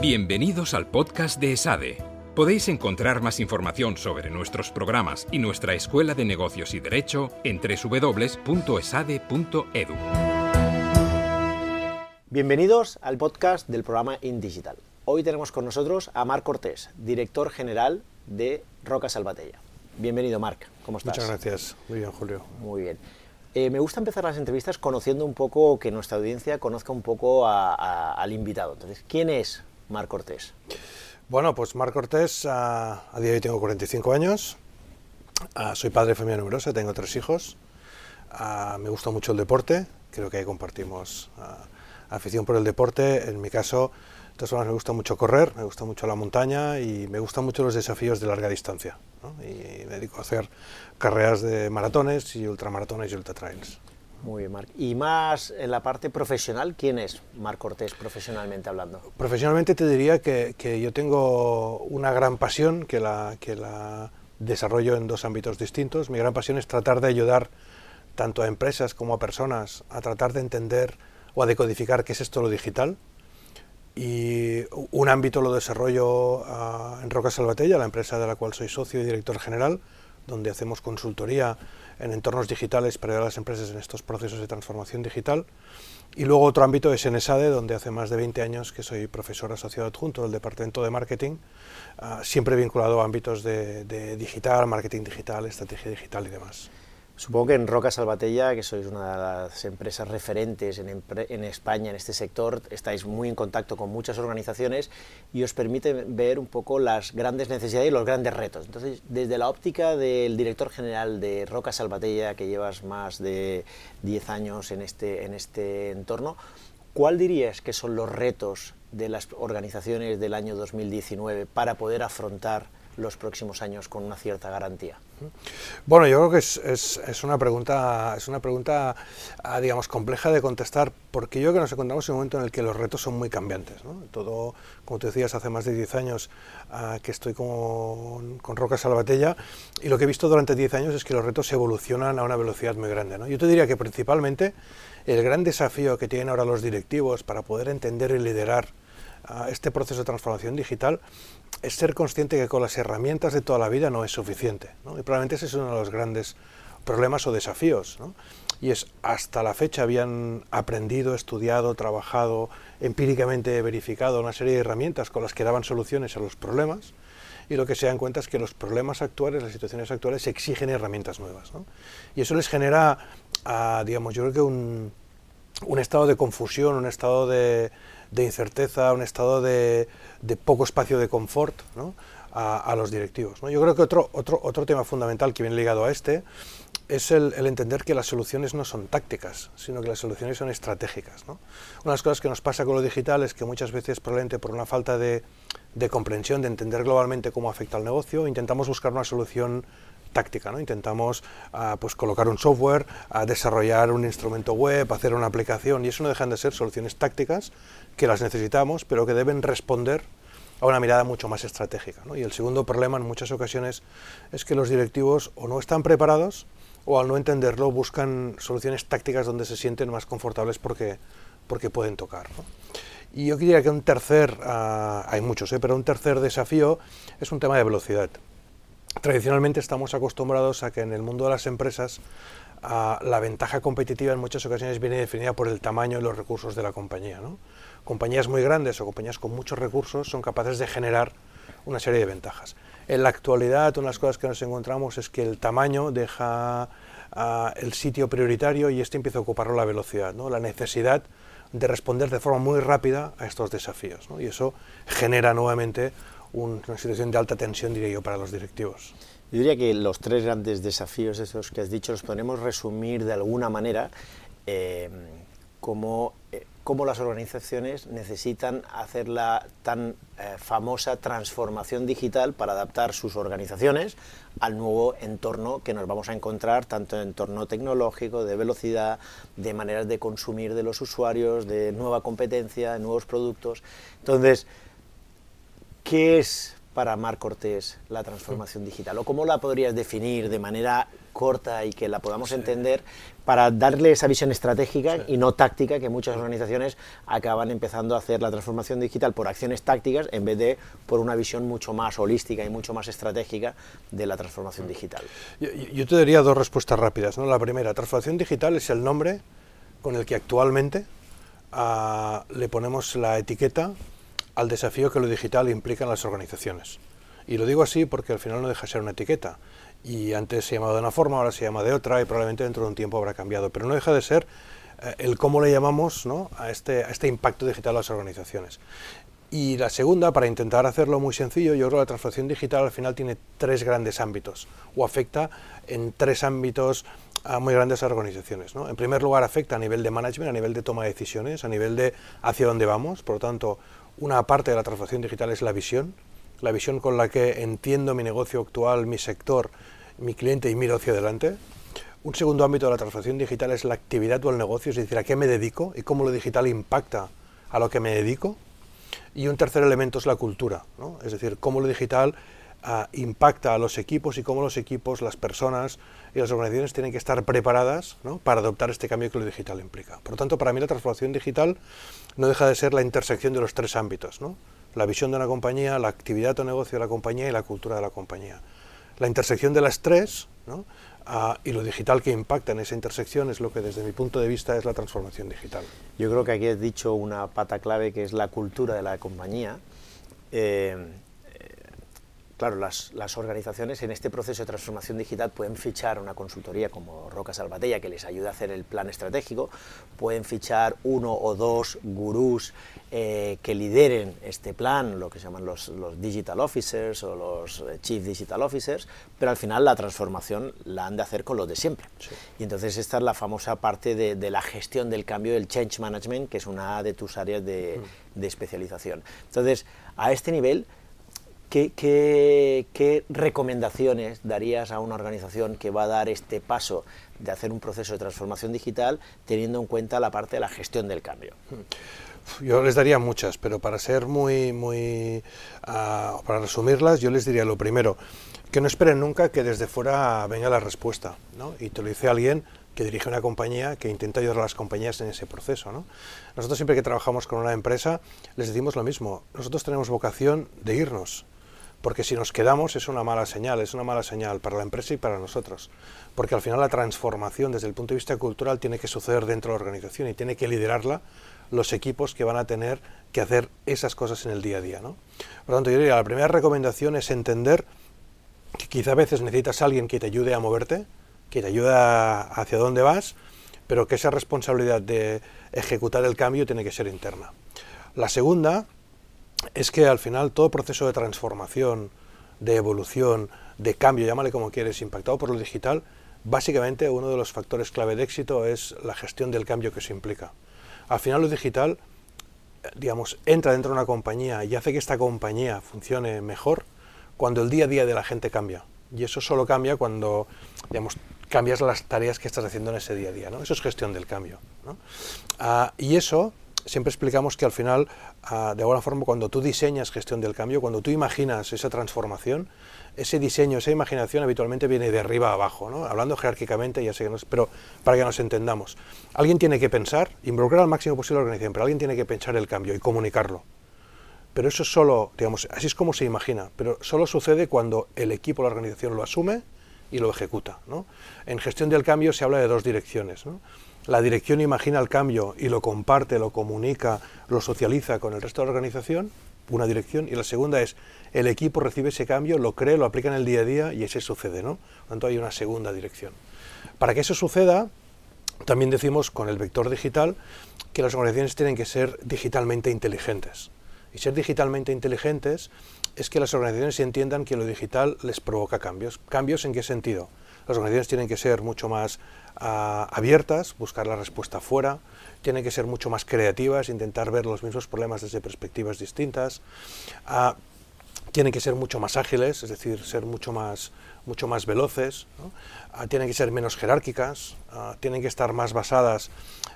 Bienvenidos al podcast de ESADE. Podéis encontrar más información sobre nuestros programas y nuestra Escuela de Negocios y Derecho en www.esade.edu. Bienvenidos al podcast del programa InDigital. Hoy tenemos con nosotros a Marc Cortés, director general de Roca Salvatella. Bienvenido, Marc. ¿Cómo estás? Muchas gracias. Muy bien, Julio. Muy bien. Eh, me gusta empezar las entrevistas conociendo un poco, que nuestra audiencia conozca un poco a- a- al invitado. Entonces, ¿quién es Marc Cortés? Bueno, pues Marc Cortés, ah, a día de hoy tengo 45 años, Ah, soy padre de familia numerosa, tengo tres hijos, Ah, me gusta mucho el deporte, creo que ahí compartimos ah, afición por el deporte, en mi caso, de todas formas me gusta mucho correr, me gusta mucho la montaña y me gustan mucho los desafíos de larga distancia, y me dedico a hacer carreras de maratones y ultramaratones y ultratrails. Muy bien, Marc. Y más en la parte profesional, ¿quién es Marc Cortés profesionalmente hablando? Profesionalmente te diría que, que yo tengo una gran pasión que la, que la desarrollo en dos ámbitos distintos. Mi gran pasión es tratar de ayudar tanto a empresas como a personas a tratar de entender o a decodificar qué es esto lo digital. Y un ámbito lo desarrollo ah, en Roca Salvatella, la empresa de la cual soy socio y director general, donde hacemos consultoría en entornos digitales para las empresas en estos procesos de transformación digital. Y luego otro ámbito es en ESADE, donde hace más de 20 años que soy profesor asociado adjunto del Departamento de Marketing, ah, siempre vinculado a ámbitos de digital, marketing digital, estrategia digital y demás. Supongo que en Roca Salvatella, que sois una de las empresas referentes en, España en este sector, estáis muy en contacto con muchas organizaciones y os permite ver un poco las grandes necesidades y los grandes retos. Entonces, desde la óptica del director general de Roca Salvatella, que llevas más de 10 años en este, en este entorno, ¿cuál dirías que son los retos de las organizaciones del año 2019 para poder afrontar los próximos años con una cierta garantía? Bueno, yo creo que es, es, una pregunta, es una pregunta ah, digamos, compleja de contestar, porque yo creo que nos encontramos en un momento en el que los retos son muy cambiantes. ¿no? Todo, como tú decías, hace más de 10 años ah, que estoy con, con Roca Salvatella, y lo que he visto durante 10 años es que los retos evolucionan a una velocidad muy grande. Yo te diría que principalmente el gran desafío que tienen ahora los directivos para poder entender y liderar a este proceso de transformación digital es ser consciente que con las herramientas de toda la vida no es suficiente. ¿no? Y probablemente ese es uno de los grandes problemas o desafíos. ¿no? Y es, hasta la fecha habían aprendido, estudiado, trabajado, empíricamente verificado una serie de herramientas con las que daban soluciones a los problemas, y lo que se dan cuenta es que los problemas actuales, las situaciones actuales, exigen herramientas nuevas. ¿no? Y eso les genera, ah, digamos, yo creo que un, un estado de confusión, un estado de, de incerteza, un estado de, poco espacio de confort ¿no? a, los directivos. ¿no? Yo creo que otro, otro, otro tema fundamental que viene ligado a este es el, entender que las soluciones no son tácticas, sino que las soluciones son estratégicas. Una de las cosas que nos pasa con lo digital es que muchas veces, probablemente por una falta de, de comprensión, de entender globalmente cómo afecta al negocio, intentamos buscar una solución táctica, ¿no? Intentamos uh, pues colocar un software, uh, desarrollar un instrumento web, hacer una aplicación y eso no dejan de ser soluciones tácticas que las necesitamos, pero que deben responder a una mirada mucho más estratégica. Y el segundo problema en muchas ocasiones es que los directivos o no están preparados o al no entenderlo buscan soluciones tácticas donde se sienten más confortables porque, porque pueden tocar. Y yo diría que un tercer, uh, hay muchos, ¿eh? pero un tercer desafío es un tema de velocidad. Tradicionalmente estamos acostumbrados a que en el mundo de las empresas uh, la ventaja competitiva en muchas ocasiones viene definida por el tamaño y los recursos de la compañía. Compañías muy grandes o compañías con muchos recursos son capaces de generar una serie de ventajas. En la actualidad, una de las cosas que nos encontramos es que el tamaño deja uh, el sitio prioritario y este empieza a ocuparlo la velocidad, ¿no? la necesidad de responder de forma muy rápida a estos desafíos. Y eso genera nuevamente una situación de alta tensión, diría yo, para los directivos. Yo diría que los tres grandes desafíos esos que has dicho los podemos resumir de alguna manera eh, como, eh, como, las organizaciones necesitan hacer la tan eh, famosa transformación digital para adaptar sus organizaciones al nuevo entorno que nos vamos a encontrar, tanto en entorno tecnológico, de velocidad, de maneras de consumir de los usuarios, de nueva competencia, de nuevos productos. Entonces, ¿qué es para Mar Cortés la transformación digital? ¿O cómo la podrías definir de manera corta y que la podamos entender para darle esa visión estratégica y no táctica que muchas organizaciones acaban empezando a hacer la transformación digital por acciones tácticas en vez de por una visión mucho más holística y mucho más estratégica de la transformación digital? Yo, te daría dos respuestas rápidas. ¿no? La primera, transformación digital es el nombre con el que actualmente ah, le ponemos la etiqueta al desafío que lo digital implica en las organizaciones. Y lo digo así porque al final no deja de ser una etiqueta y antes se llamaba de una forma, ahora se llama de otra y probablemente dentro de un tiempo habrá cambiado, pero no deja de ser eh, el cómo le llamamos ¿no? a, este, a este impacto digital a las organizaciones. Y la segunda, para intentar hacerlo muy sencillo, yo creo que la transformación digital al final tiene tres grandes ámbitos o afecta en tres ámbitos a muy grandes organizaciones. ¿no? En primer lugar, afecta a nivel de management, a nivel de toma de decisiones, a nivel de hacia dónde vamos. Por lo tanto, una parte de la transformación digital es la visión, la visión con la que entiendo mi negocio actual, mi sector, mi cliente y miro hacia adelante. Un segundo ámbito de la transformación digital es la actividad o el negocio, es decir, a qué me dedico y cómo lo digital impacta a lo que me dedico. Y un tercer elemento es la cultura, es decir, cómo lo digital impacta a los equipos y cómo los equipos, las personas y las organizaciones tienen que estar preparadas para adoptar este cambio que lo digital implica. Por lo tanto, para mí la transformación digital no deja de ser la intersección de los tres ámbitos. ¿no? la visión de una compañía, la actividad o negocio de la compañía y la cultura de la compañía. La intersección de las tres y lo digital que impacta en esa intersección es lo que desde mi punto de vista es la transformación digital. Yo creo que aquí has dicho una pata clave que es la cultura de la compañía. Eh, Claro, las, organizaciones en este proceso de transformación digital pueden fichar una consultoría como Roca Salvatella que les ayude a hacer el plan estratégico, pueden fichar uno o dos gurús eh, que lideren este plan, lo que se llaman los, digital officers o los eh, chief digital officers, pero al final la transformación la han de hacer con los de siempre. Y entonces esta es la famosa parte de, la gestión del cambio, del change management, que es una de tus áreas de, de especialización. Entonces, a este nivel ¿Qué, recomendaciones darías a una organización que va a dar este paso de hacer un proceso de transformación digital teniendo en cuenta la parte de la gestión del cambio? Yo les daría muchas, pero para ser muy, muy, ah, para resumirlas, yo les diría lo primero, que no esperen nunca que desde fuera venga la respuesta, ¿no? Y te lo dice alguien que dirige una compañía que intenta ayudar a las compañías en ese proceso. ¿no? Nosotros siempre que trabajamos con una empresa les decimos lo mismo, nosotros tenemos vocación de irnos, porque si nos quedamos es una mala señal, es una mala señal para la empresa y para nosotros, porque al final la transformación desde el punto de vista cultural tiene que suceder dentro de la organización y tiene que liderarla los equipos que van a tener que hacer esas cosas en el día a día. Por lo tanto, yo diría, la primera recomendación es entender que quizá a veces necesitas a alguien que te ayude a moverte, que te ayude hacia dónde vas, pero que esa responsabilidad de ejecutar el cambio tiene que ser interna. La segunda es que al final todo proceso de transformación, de evolución, de cambio, llámale como quieres, impactado por lo digital, básicamente uno de los factores clave de éxito es la gestión del cambio que se implica. Al final lo digital, digamos, entra dentro de una compañía y hace que esta compañía funcione mejor cuando el día a día de la gente cambia. Y eso solo cambia cuando, digamos, cambias las tareas que estás haciendo en ese día a día. ¿no? Eso es gestión del cambio. Ah, y eso siempre explicamos que al final, ah, de alguna forma, cuando tú diseñas gestión del cambio, cuando tú imaginas esa transformación, ese diseño, esa imaginación habitualmente viene de arriba a abajo, hablando jerárquicamente, ya sé que no, pero para que nos entendamos. Alguien tiene que pensar, involucrar al máximo posible la organización, pero alguien tiene que pensar el cambio y comunicarlo. Pero eso solo, digamos, así es como se imagina, pero solo sucede cuando el equipo, la organización lo asume y lo ejecuta. ¿no? En gestión del cambio se habla de dos direcciones. ¿no? La dirección imagina el cambio y lo comparte, lo comunica, lo socializa con el resto de la organización, una dirección, y la segunda es el equipo recibe ese cambio, lo cree, lo aplica en el día a día y ese sucede, ¿no? Por tanto, hay una segunda dirección. Para que eso suceda, también decimos con el vector digital que las organizaciones tienen que ser digitalmente inteligentes. Y ser digitalmente inteligentes es que las organizaciones entiendan que lo digital les provoca cambios. ¿Cambios en qué sentido? Las organizaciones tienen que ser mucho más abiertas, buscar la respuesta fuera, tienen que ser mucho más creativas, intentar ver los mismos problemas desde perspectivas distintas, tienen que ser mucho más ágiles, es decir, ser mucho más, mucho más veloces, tienen que ser menos jerárquicas, tienen que estar más basadas,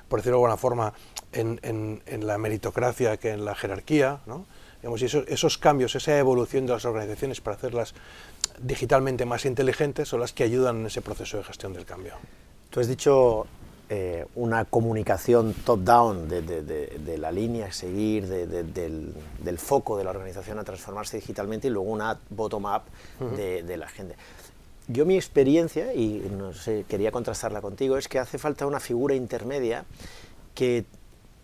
por decirlo de alguna forma, en, la meritocracia que en la jerarquía. Digamos, y esos, cambios, esa evolución de las organizaciones para hacerlas digitalmente más inteligentes son las que ayudan en ese proceso de gestión del cambio. Tú has dicho eh, una comunicación top-down de, la línea a seguir, del, foco de la organización a transformarse digitalmente y luego una bottom-up de, la gente. Yo mi experiencia, y no sé, quería contrastarla contigo, es que hace falta una figura intermedia que,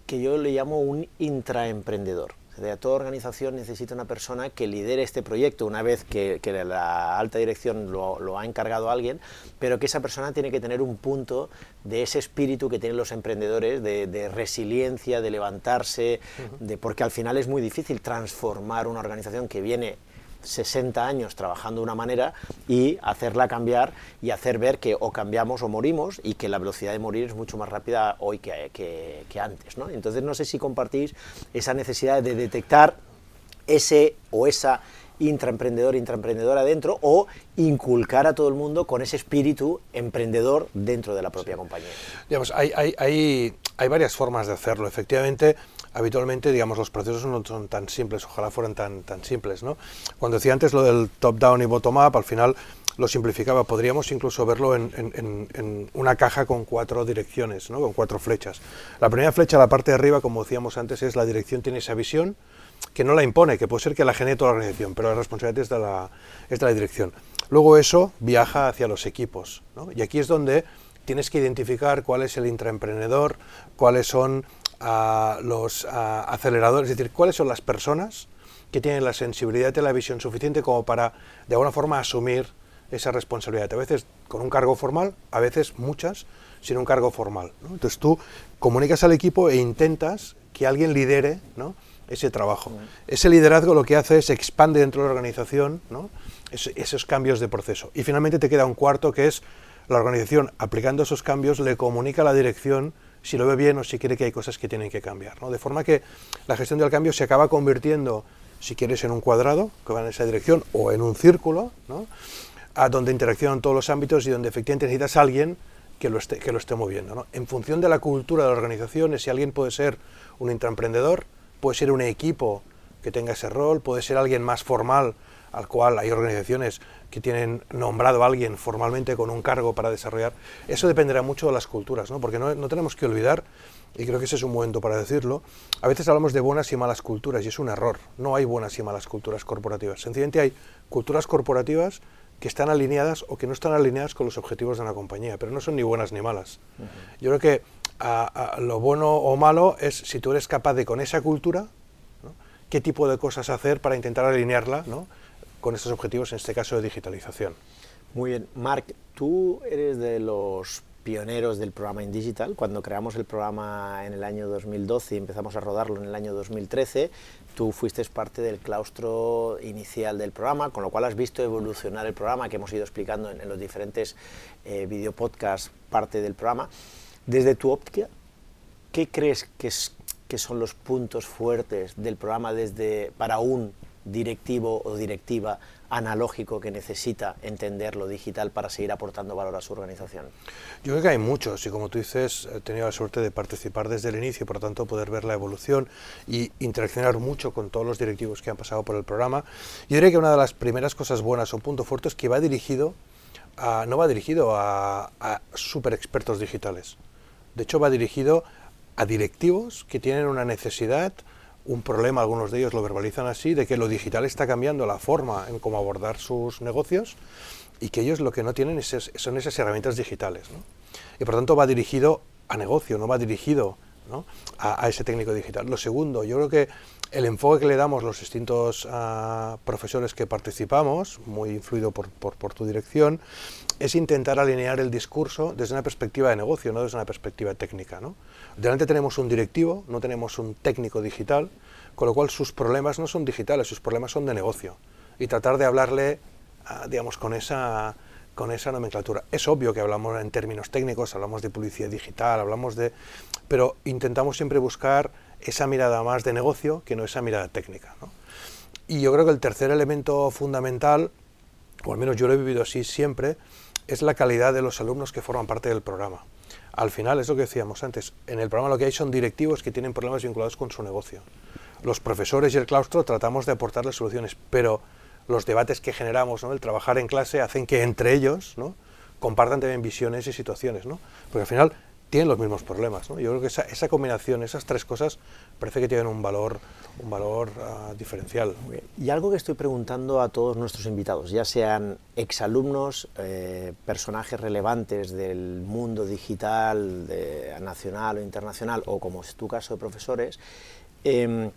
que yo le llamo un intraemprendedor. De toda organización necesita una persona que lidere este proyecto una vez que, la alta dirección lo, ha encargado a alguien, pero que esa persona tiene que tener un punto de ese espíritu que tienen los emprendedores, de, resiliencia, de levantarse, de, porque al final es muy difícil transformar una organización que viene 60 años trabajando de una manera y hacerla cambiar y hacer ver que o cambiamos o morimos y que la velocidad de morir es mucho más rápida hoy que, que, antes. ¿no? Entonces no sé si compartís esa necesidad de detectar ese o esa intraemprendedor, intraemprendedora dentro o inculcar a todo el mundo con ese espíritu emprendedor dentro de la propia compañía. Digamos, hay, hay, hay, hay varias formas de hacerlo. Efectivamente, habitualmente, digamos, los procesos no son tan simples, ojalá fueran tan, tan simples, ¿no? Cuando decía antes lo del top-down y bottom-up, al final lo simplificaba. Podríamos incluso verlo en, en, una caja con cuatro direcciones, ¿no? con cuatro flechas. La primera flecha, la parte de arriba, como decíamos antes, es la dirección tiene esa visión que no la impone, que puede ser que la genere toda la organización, pero la responsabilidad es de la, es de la dirección. Luego eso viaja hacia los equipos, ¿no? y aquí es donde tienes que identificar cuál es el intraemprendedor, cuáles son a los aceleradores, es decir, cuáles son las personas que tienen la sensibilidad y la visión suficiente como para, de alguna forma, asumir esa responsabilidad. A veces con un cargo formal, a veces muchas sin un cargo formal. Entonces tú comunicas al equipo e intentas que alguien lidere ese trabajo. Ese liderazgo lo que hace es expande dentro de la organización esos cambios de proceso. Y finalmente te queda un cuarto que es la organización, aplicando esos cambios, le comunica a la dirección si lo ve bien o si quiere que hay cosas que tienen que cambiar. ¿no? De forma que la gestión del cambio se acaba convirtiendo, si quieres, en un cuadrado que va en esa dirección o en un círculo, ¿no? a donde interaccionan todos los ámbitos y donde efectivamente necesitas a alguien que lo esté, que lo esté moviendo. ¿no? En función de la cultura de la organización, si alguien puede ser un intraemprendedor, puede ser un equipo que tenga ese rol, puede ser alguien más formal, al cual hay organizaciones que tienen nombrado a alguien formalmente con un cargo para desarrollar, eso dependerá mucho de las culturas, ¿no? porque no, no, tenemos que olvidar, y creo que ese es un momento para decirlo, a veces hablamos de buenas y malas culturas y es un error, no hay buenas y malas culturas corporativas, sencillamente hay culturas corporativas que están alineadas o que no están alineadas con los objetivos de una compañía, pero no son ni buenas ni malas. Yo creo que lo bueno o malo es si tú eres capaz de con esa cultura, qué tipo de cosas hacer para intentar alinearla, con estos objetivos, en este caso de digitalización. Muy bien. Marc, tú eres de los pioneros del programa In Digital. Cuando creamos el programa en el año 2012 y empezamos a rodarlo en el año 2013, tú fuiste parte del claustro inicial del programa, con lo cual has visto evolucionar el programa que hemos ido explicando en, los diferentes eh, videopodcasts, parte del programa. Desde tu óptica, ¿qué crees que, son los puntos fuertes del programa desde, para un directivo o directiva analógico que necesita entender lo digital para seguir aportando valor a su organización? Yo creo que hay muchos y como tú dices, he tenido la suerte de participar desde el inicio por lo tanto poder ver la evolución y interaccionar mucho con todos los directivos que han pasado por el programa. Yo diría que una de las primeras cosas buenas o punto fuerte es que va dirigido a, no va dirigido a, a super expertos digitales. De hecho, va dirigido a directivos que tienen una necesidad un problema, algunos de ellos lo verbalizan así, de que lo digital está cambiando la forma en cómo abordar sus negocios y que ellos lo que no tienen son esas herramientas digitales. Y por tanto va dirigido a negocio, no va dirigido a, ese técnico digital. Lo segundo, yo creo que el enfoque que le damos los distintos ah, profesores que participamos, muy influido por, tu dirección, es intentar alinear el discurso desde una perspectiva de negocio, no desde una perspectiva técnica. ¿no? Delante tenemos un directivo, no tenemos un técnico digital, con lo cual sus problemas no son digitales, sus problemas son de negocio. Y tratar de hablarle, ah, digamos, con esa, con esa nomenclatura. Es obvio que hablamos en términos técnicos, hablamos de publicidad digital, hablamos de... pero intentamos siempre buscar esa mirada más de negocio que no esa mirada técnica. Y yo creo que el tercer elemento fundamental, o al menos yo lo he vivido así siempre, es la calidad de los alumnos que forman parte del programa al final es lo que decíamos antes, en el programa lo que hay son directivos que tienen problemas vinculados con su negocio. los profesores y el claustro tratamos de aportarles soluciones, pero los debates que generamos, el trabajar en clase, hacen que entre ellos ¿no? compartan también visiones y situaciones, ¿no? porque al final tienen los mismos problemas. Yo creo que esa, esa, combinación, esas tres cosas, parece que tienen un valor, un valor uh, diferencial. Y algo que estoy preguntando a todos nuestros invitados, ya sean exalumnos, eh, personajes relevantes del mundo digital nacional o internacional, o como es tu caso de profesores, eh,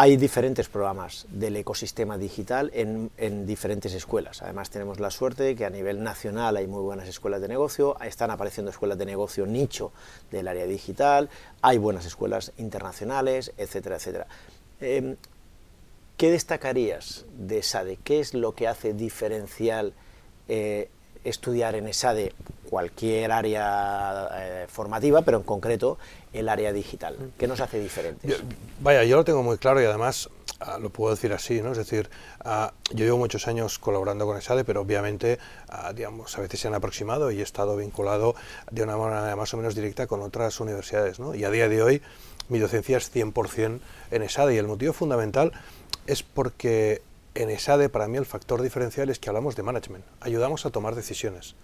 hay diferentes programas del ecosistema digital en, en, diferentes escuelas. Además tenemos la suerte de que a nivel nacional hay muy buenas escuelas de negocio, están apareciendo escuelas de negocio nicho del área digital, hay buenas escuelas internacionales, etcétera, etcétera. Eh, ¿Qué destacarías de SADE? ¿Qué es lo que hace diferencial eh, estudiar en ESADE cualquier área eh, formativa, pero en concreto el área digital? ¿Qué nos hace diferentes? Yo, vaya, yo lo tengo muy claro y además uh, lo puedo decir así, ¿no? Es decir, uh, yo llevo muchos años colaborando con ESADE, pero obviamente, uh, digamos, a veces se han aproximado y he estado vinculado de una manera más o menos directa con otras universidades, ¿no? Y a día de hoy mi docencia es 100% en ESADE y el motivo fundamental es porque en ESADE para mí el factor diferencial es que hablamos de management, ayudamos a tomar decisiones.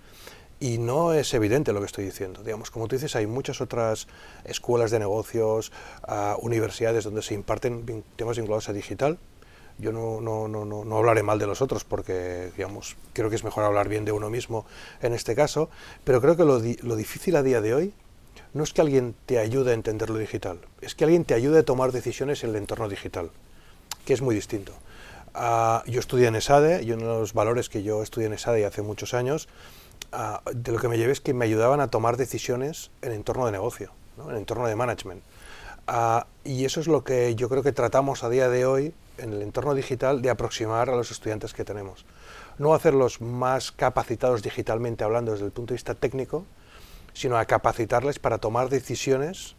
Y no es evidente lo que estoy diciendo. Digamos, como tú dices, hay muchas otras escuelas de negocios, uh, universidades donde se imparten temas vinculados a digital. Yo no, no, no, no, hablaré mal de los otros porque, digamos, creo que es mejor hablar bien de uno mismo en este caso, pero creo que lo, lo difícil a día de hoy no es que alguien te ayude a entender lo digital, es que alguien te ayude a tomar decisiones en el entorno digital, que es muy distinto. Uh, yo estudié en ESADE y uno de los valores que yo estudié en ESADE hace muchos años de lo que me llevé es que me ayudaban a tomar decisiones en entorno de negocio, ¿no? en entorno de management. Uh, y eso es lo que yo creo que tratamos a día de hoy en el entorno digital de aproximar a los estudiantes que tenemos. No hacerlos más capacitados digitalmente hablando desde el punto de vista técnico, sino a capacitarles para tomar decisiones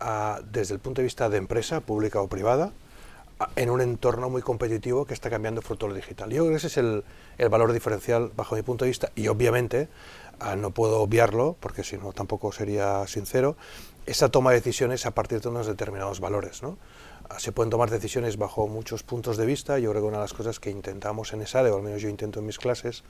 uh, desde el punto de vista de empresa, pública o privada, en un entorno muy competitivo que está cambiando fruto lo digital. Yo ese es el, el valor diferencial bajo mi punto de vista y obviamente uh, no puedo obviarlo porque si no tampoco sería sincero, esa toma de decisiones a partir de unos determinados valores. ¿no? Uh, se pueden tomar decisiones bajo muchos puntos de vista, yo creo que una de las cosas que intentamos en ESADE, o al menos yo intento en mis clases,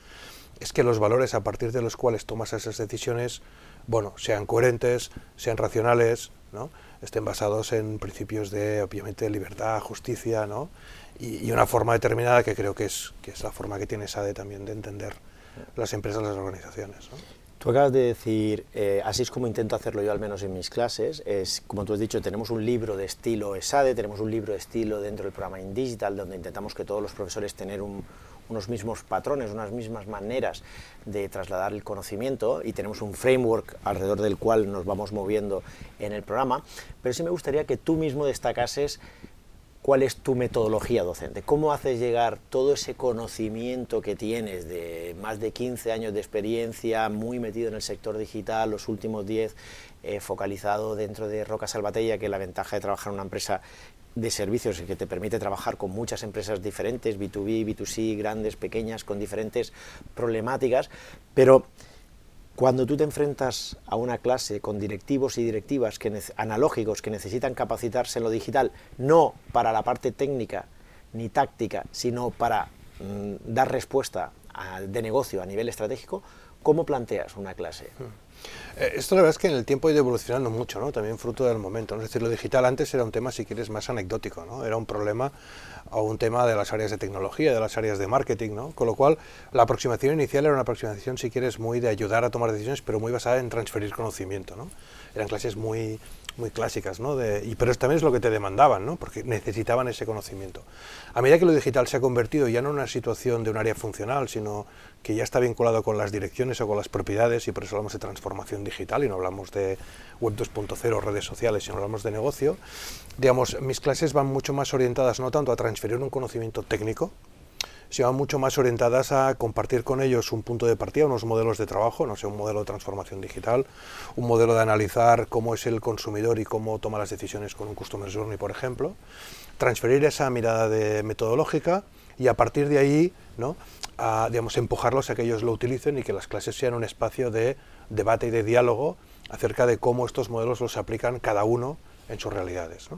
es que los valores a partir de los cuales tomas esas decisiones, bueno, sean coherentes, sean racionales, ¿no? estén basados en principios de, obviamente, libertad, justicia, ¿no? Y, una forma determinada que creo que es, que es la forma que tiene SADE también de entender las empresas, las organizaciones. Tú acabas de decir, eh, así es como intento hacerlo yo al menos en mis clases, es como tú has dicho, tenemos un libro de estilo ESADE, tenemos un libro de estilo dentro del programa InDigital, donde intentamos que todos los profesores tener un, unos mismos patrones, unas mismas maneras de trasladar el conocimiento y tenemos un framework alrededor del cual nos vamos moviendo en el programa, pero sí me gustaría que tú mismo destacases cuál es tu metodología docente, cómo haces llegar todo ese conocimiento que tienes de más de 15 años de experiencia, muy metido en el sector digital, los últimos 10 eh, focalizado dentro de Roca Salvatella, que la ventaja de trabajar en una empresa de servicios que te permite trabajar con muchas empresas diferentes, B2B, B2C, grandes, pequeñas, con diferentes problemáticas, pero cuando tú te enfrentas a una clase con directivos y directivas que analógicos que necesitan capacitarse en lo digital, no para la parte técnica ni táctica, sino para mm, dar respuesta de negocio a nivel estratégico, ¿cómo planteas una clase? Eh, esto la verdad es que en el tiempo ha ido evolucionando mucho, ¿no? también fruto del momento. ¿no? Es decir, lo digital antes era un tema, si quieres, más anecdótico, ¿no? era un problema o un tema de las áreas de tecnología, de las áreas de marketing, ¿no? con lo cual la aproximación inicial era una aproximación, si quieres, muy de ayudar a tomar decisiones, pero muy basada en transferir conocimiento. ¿no? Eran clases muy, muy clásicas, ¿no? Y, pero también es lo que te demandaban, ¿no? porque necesitaban ese conocimiento. A medida que lo digital se ha convertido ya no en una situación de un área funcional, sino que ya está vinculado con las direcciones o con las propiedades, y por eso hablamos de transformación digital y no hablamos de web 2.0, redes sociales, sino hablamos de negocio, digamos, mis clases van mucho más orientadas no tanto a transferir un conocimiento técnico, sino mucho más orientadas a compartir con ellos un punto de partida, unos modelos de trabajo, no sé, un modelo de transformación digital, un modelo de analizar cómo es el consumidor y cómo toma las decisiones con un Customer Journey, por ejemplo, transferir esa mirada de metodológica y a partir de ahí, ¿no? a digamos, empujarlos a que ellos lo utilicen y que las clases sean un espacio de debate y de diálogo acerca de cómo estos modelos los aplican cada uno en sus realidades.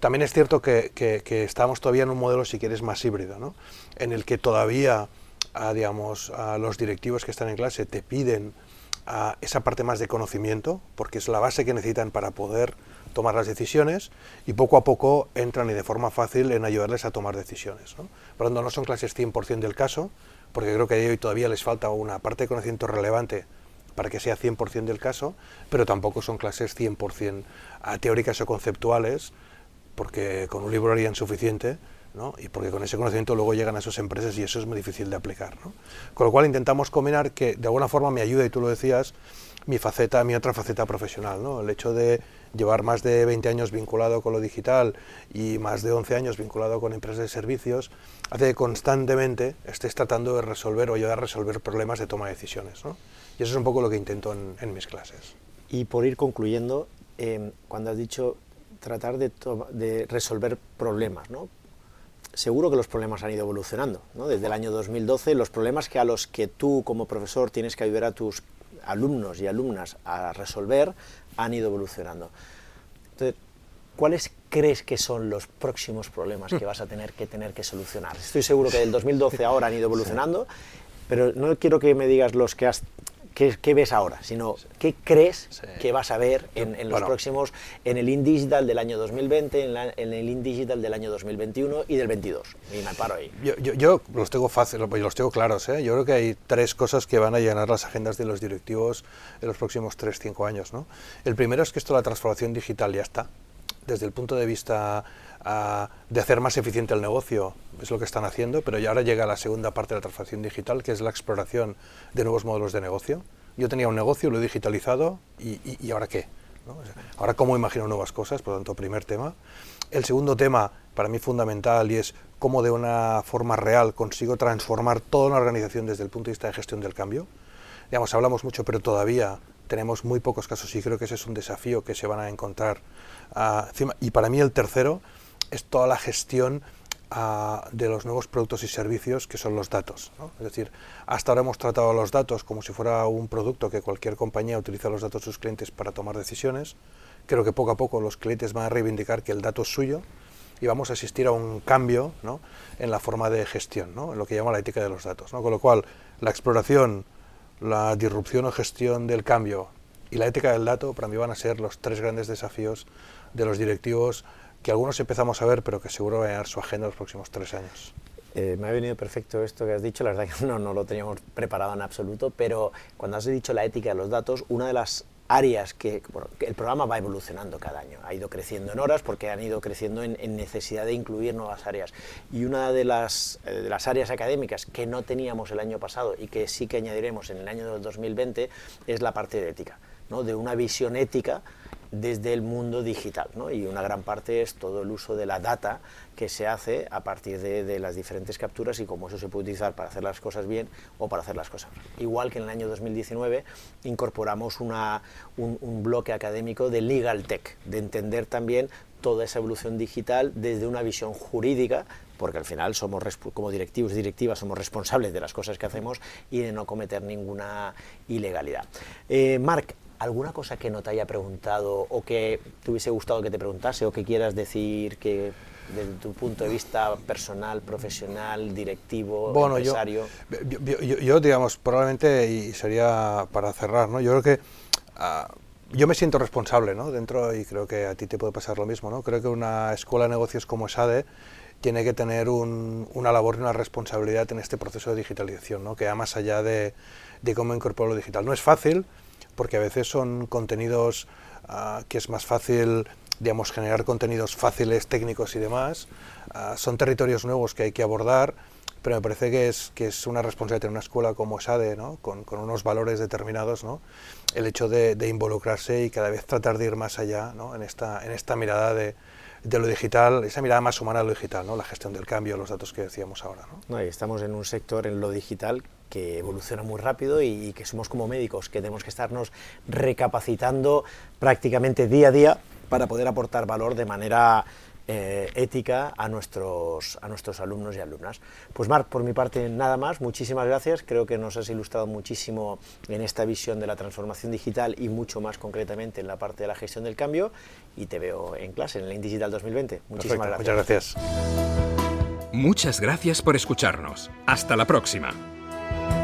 También es cierto que, estamos todavía en un modelo, si quieres, más híbrido, en el que todavía a, digamos, a los directivos que están en clase te piden a esa parte más de conocimiento, porque es la base que necesitan para poder tomar las decisiones y poco a poco entran y de forma fácil en ayudarles a tomar decisiones. ¿no? Por lo tanto, no son clases 100% del caso, porque creo que a hoy todavía les falta una parte de conocimiento relevante para que sea 100% del caso, pero tampoco son clases 100% teóricas o conceptuales, porque con un libro harían suficiente, ¿no? y porque con ese conocimiento luego llegan a esas empresas y eso es muy difícil de aplicar. ¿no? Con lo cual intentamos combinar que de alguna forma me ayude, y tú lo decías, mi faceta, mi otra faceta profesional, ¿no? el hecho de llevar más de 20 años vinculado con lo digital y más de 11 años vinculado con empresas de servicios, hace que constantemente estés tratando de resolver o ayudar a resolver problemas de toma de decisiones. ¿no? Y eso es un poco lo que intento en, mis clases. Y por ir concluyendo, em, cuando has dicho tratar de, de resolver problemas, ¿no? seguro que los problemas han ido evolucionando. ¿no? Desde el año 2012, los problemas que a los que tú como profesor tienes que ayudar a tus alumnos y alumnas a resolver han ido evolucionando. Entonces, ¿cuáles crees que son los próximos problemas que vas a tener que tener que solucionar? Estoy seguro que del 2012 ahora han ido evolucionando, pero no quiero que me digas los que has qué, ves ahora, sino qué crees que vas a ver en, los próximos, en el InDigital del año 2020, en, en el InDigital del año 2021 y del 22. Y me paro ahí. Yo, yo, los tengo fácil, los tengo claros. ¿eh? Yo creo que hay tres cosas que van a llenar las agendas de los directivos en los próximos 3-5 años. ¿no? El primero es que esto, la transformación digital ya está. Desde el punto de vista ah, de hacer más eficiente el negocio, es lo que están haciendo, pero ya ahora llega la segunda parte de la transformación digital, que es la exploración de nuevos modelos de negocio. Yo tenía un negocio, lo he digitalizado, y, y, ahora qué? ahora cómo imagino nuevas cosas, por lo tanto, primer tema. El segundo tema, para mí fundamental, y es cómo de una forma real consigo transformar toda una organización desde el punto de vista de gestión del cambio. Digamos, hablamos mucho, pero todavía tenemos muy pocos casos y creo que ese es un desafío que se van a encontrar uh. Y para mí el tercero es toda la gestión de los nuevos productos y servicios que son los datos. Es decir, hasta ahora hemos tratado los datos como si fuera un producto que cualquier compañía utiliza los datos de sus clientes para tomar decisiones. Creo que poco a poco los clientes van a reivindicar que el dato es suyo y vamos a asistir a un cambio en la forma de gestión, en lo que llama la ética de los datos. Con lo cual, la exploración, la disrupción o gestión del cambio y la ética del dato para mí van a ser los tres grandes desafíos de los directivos que algunos empezamos a ver, pero que seguro va a llenar su agenda los próximos tres años. Eh, me ha venido perfecto esto que has dicho, la verdad que no, no lo teníamos preparado en absoluto, pero cuando has dicho la ética de los datos, una de las áreas que, bueno, el programa va evolucionando cada año, ha ido creciendo en horas porque han ido creciendo en, necesidad de incluir nuevas áreas. Y una de las, eh, de las áreas académicas que no teníamos el año pasado y que sí que añadiremos en el año 2020 es la parte de ética, ¿no? de una visión ética desde el mundo digital. ¿no? Y una gran parte es todo el uso de la data que se hace a partir de, las diferentes capturas y cómo eso se puede utilizar para hacer las cosas bien o para hacer las cosas mal. Igual que en el año 2019 incorporamos un, bloque académico de Legal Tech, de entender también toda esa evolución digital desde una visión jurídica porque al final somos como directivos y directivas somos responsables de las cosas que hacemos y de no cometer ninguna ilegalidad. Eh, ¿Alguna cosa que no te haya preguntado o que te hubiese gustado que te preguntase o que quieras decir que desde tu punto de vista personal, profesional, directivo, empresario? Yo, yo, digamos, probablemente, y sería para cerrar, ¿no? yo creo que ah, yo me siento responsable ¿no? dentro, y creo que a ti te puede pasar lo mismo, ¿no? creo que una escuela de negocios como SADE tiene que tener una labor y una responsabilidad en este proceso de digitalización, ¿no? que va más allá de, de cómo incorporar lo digital. No es fácil, porque a veces son contenidos ah, que es más fácil digamos, generar contenidos fáciles, técnicos y demás. Ah, son territorios nuevos que hay que abordar, pero me parece que es, que es una responsabilidad de una escuela como SADE, ¿no? con, con, unos valores determinados, ¿no? el hecho de, de, involucrarse y cada vez tratar de ir más allá ¿no? en, esta, en esta mirada de, de lo digital, esa mirada más humana de lo digital, ¿no? la gestión del cambio, los datos que decíamos ahora. ¿no? no estamos en un sector en lo digital que evoluciona muy rápido y, que somos como médicos, que tenemos que estarnos recapacitando prácticamente día a día para poder aportar valor de manera eh, ética a nuestros, a nuestros alumnos y alumnas. Pues Marc, por mi parte nada más, muchísimas gracias, creo que nos has ilustrado muchísimo en esta visión de la transformación digital y mucho más concretamente en la parte de la gestión del cambio y te veo en clase en el Digital 2020. Muchísimas gracias. Muchas gracias. Muchas gracias por escucharnos. Hasta la próxima. Bye.